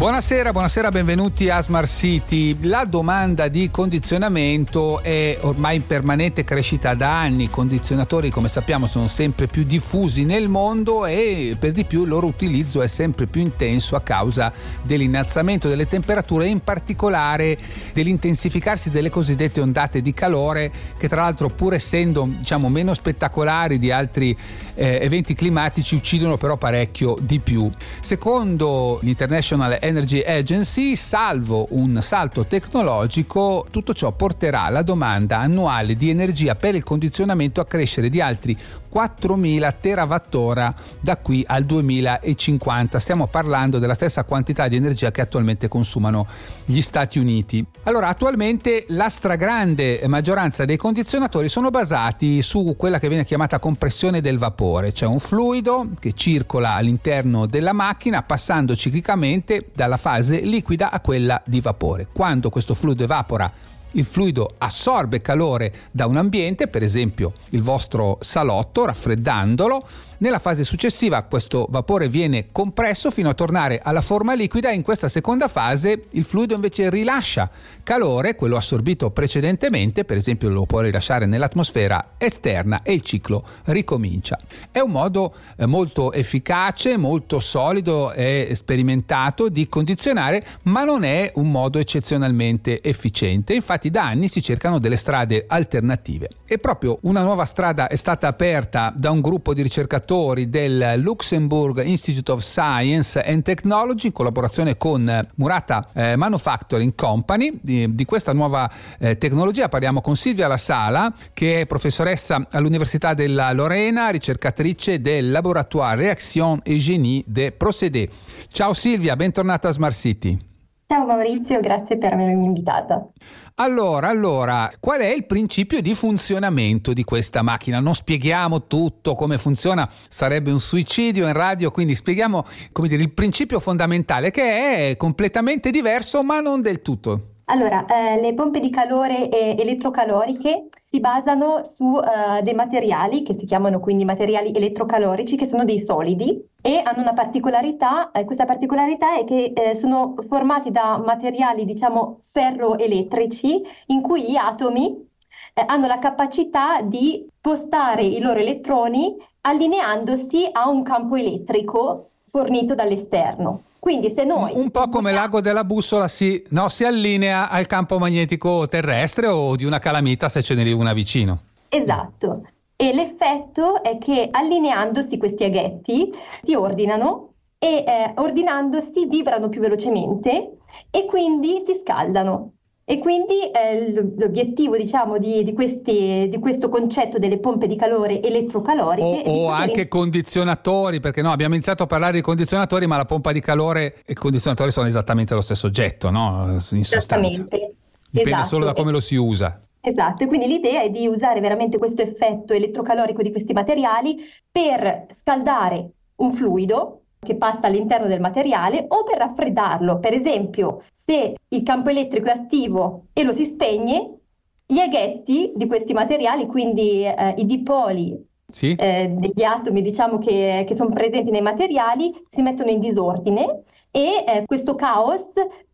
Buonasera, buonasera, benvenuti a Smart City. La domanda di condizionamento è ormai in permanente crescita da anni. I condizionatori, come sappiamo, sono sempre più diffusi nel mondo e per di più il loro utilizzo è sempre più intenso a causa dell'innalzamento delle temperature e in particolare dell'intensificarsi delle cosiddette ondate di calore che tra l'altro pur essendo diciamo meno spettacolari di altri eh, eventi climatici uccidono però parecchio di più. Secondo l'International Energy Agency, salvo un salto tecnologico, tutto ciò porterà la domanda annuale di energia per il condizionamento a crescere di altri 4.000 terawattora da qui al 2050. Stiamo parlando della stessa quantità di energia che attualmente consumano gli Stati Uniti. Allora, attualmente la stragrande maggioranza dei condizionatori sono basati su quella che viene chiamata compressione del vapore, cioè un fluido che circola all'interno della macchina passando ciclicamente dalla fase liquida a quella di vapore. Quando questo fluido evapora il fluido assorbe calore da un ambiente, per esempio il vostro salotto, raffreddandolo, nella fase successiva questo vapore viene compresso fino a tornare alla forma liquida in questa seconda fase il fluido invece rilascia calore, quello assorbito precedentemente, per esempio lo può rilasciare nell'atmosfera esterna e il ciclo ricomincia. È un modo eh, molto efficace, molto solido e sperimentato di condizionare, ma non è un modo eccezionalmente efficiente. Infatti da anni si cercano delle strade alternative e proprio una nuova strada è stata aperta da un gruppo di ricercatori del Luxembourg Institute of Science and Technology in collaborazione con Murata eh, Manufacturing Company. Di, di questa nuova eh, tecnologia parliamo con Silvia La Sala, che è professoressa all'Università della Lorena, ricercatrice del Laboratoire Reaction et Génie de Procédé. Ciao Silvia, bentornata a Smart City. Ciao Maurizio, grazie per avermi invitata. Allora, allora, qual è il principio di funzionamento di questa macchina? Non spieghiamo tutto come funziona, sarebbe un suicidio in radio, quindi spieghiamo come dire, il principio fondamentale che è completamente diverso ma non del tutto. Allora, eh, le pompe di calore elettrocaloriche si basano su eh, dei materiali che si chiamano quindi materiali elettrocalorici, che sono dei solidi e hanno una particolarità, eh, questa particolarità è che eh, sono formati da materiali, diciamo, ferroelettrici, in cui gli atomi eh, hanno la capacità di spostare i loro elettroni allineandosi a un campo elettrico fornito dall'esterno. Quindi se noi... Un po' come l'ago della bussola si, no, si allinea al campo magnetico terrestre o di una calamita se ce n'è una vicino. Esatto. E l'effetto è che allineandosi questi aghetti si ordinano e eh, ordinandosi vibrano più velocemente e quindi si scaldano. E quindi eh, l'obiettivo diciamo, di, di, questi, di, questo concetto delle pompe di calore elettrocaloriche... O, o anche condizionatori, perché no, abbiamo iniziato a parlare di condizionatori, ma la pompa di calore e il condizionatore sono esattamente lo stesso oggetto, no? In sostanza. Dipende esatto. solo da come lo si usa. Esatto, e quindi l'idea è di usare veramente questo effetto elettrocalorico di questi materiali per scaldare un fluido che passa all'interno del materiale o per raffreddarlo. Per esempio, se il campo elettrico è attivo e lo si spegne, gli aghetti di questi materiali, quindi eh, i dipoli sì. eh, degli atomi diciamo, che, che, sono presenti nei materiali, si mettono in disordine e eh, questo caos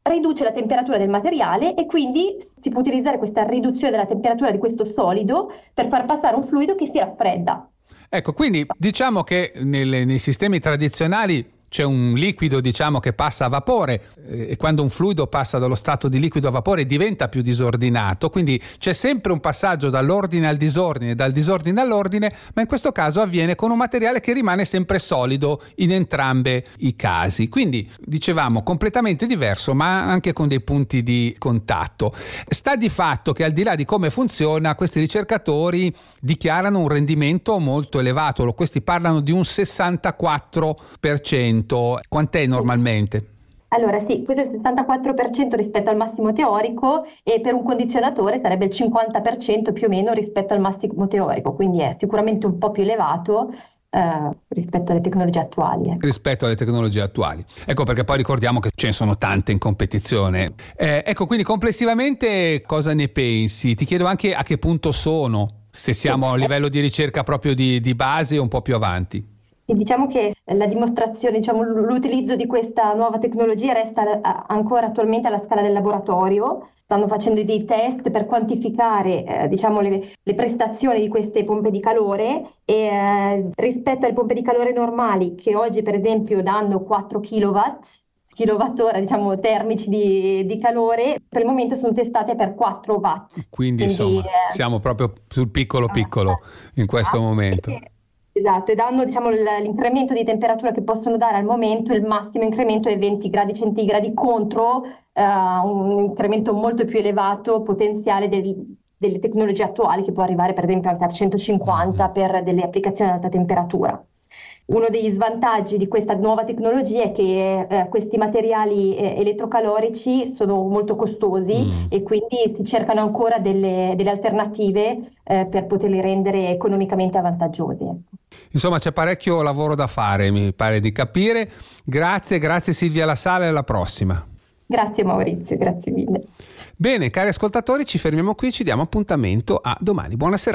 riduce la temperatura del materiale e quindi si può utilizzare questa riduzione della temperatura di questo solido per far passare un fluido che si raffredda. Ecco, quindi diciamo che nelle, nei sistemi tradizionali c'è un liquido diciamo che passa a vapore eh, e quando un fluido passa dallo stato di liquido a vapore diventa più disordinato, quindi c'è sempre un passaggio dall'ordine al disordine, dal disordine all'ordine, ma in questo caso avviene con un materiale che rimane sempre solido in entrambe i casi. Quindi dicevamo completamente diverso, ma anche con dei punti di contatto. Sta di fatto che al di là di come funziona, questi ricercatori dichiarano un rendimento molto elevato, questi parlano di un 64% 64%, quant'è normalmente? Allora sì, questo è il 64% rispetto al massimo teorico e per un condizionatore sarebbe il 50% più o meno rispetto al massimo teorico, quindi è sicuramente un po' più elevato eh, rispetto alle tecnologie attuali. Ecco. Rispetto alle tecnologie attuali. Ecco perché poi ricordiamo che ce ne sono tante in competizione. Eh, ecco, quindi complessivamente cosa ne pensi? Ti chiedo anche a che punto sono, se siamo a livello di ricerca proprio di, di base o un po' più avanti. Diciamo che la dimostrazione, diciamo, l'utilizzo di questa nuova tecnologia resta ancora attualmente alla scala del laboratorio. Stanno facendo dei test per quantificare eh, diciamo, le, le, prestazioni di queste pompe di calore e eh, rispetto alle pompe di calore normali che oggi per esempio danno 4 kW, kilowattora diciamo, termici di, di, calore, per il momento sono testate per 4 watt. Quindi, Quindi insomma eh, siamo proprio sul piccolo piccolo in questo esatto, momento. Esatto, e danno diciamo, l'incremento di temperatura che possono dare al momento, il massimo incremento è 20 gradi centigradi contro uh, un incremento molto più elevato potenziale del, delle tecnologie attuali che può arrivare per esempio anche a 150 mm-hmm. per delle applicazioni ad alta temperatura. Uno degli svantaggi di questa nuova tecnologia è che eh, questi materiali eh, elettrocalorici sono molto costosi mm. e quindi si cercano ancora delle, delle alternative eh, per poterli rendere economicamente vantaggiosi. Insomma, c'è parecchio lavoro da fare, mi pare di capire. Grazie, grazie Silvia La Sala, alla prossima. Grazie Maurizio, grazie mille. Bene, cari ascoltatori, ci fermiamo qui, ci diamo appuntamento a domani. Buonasera.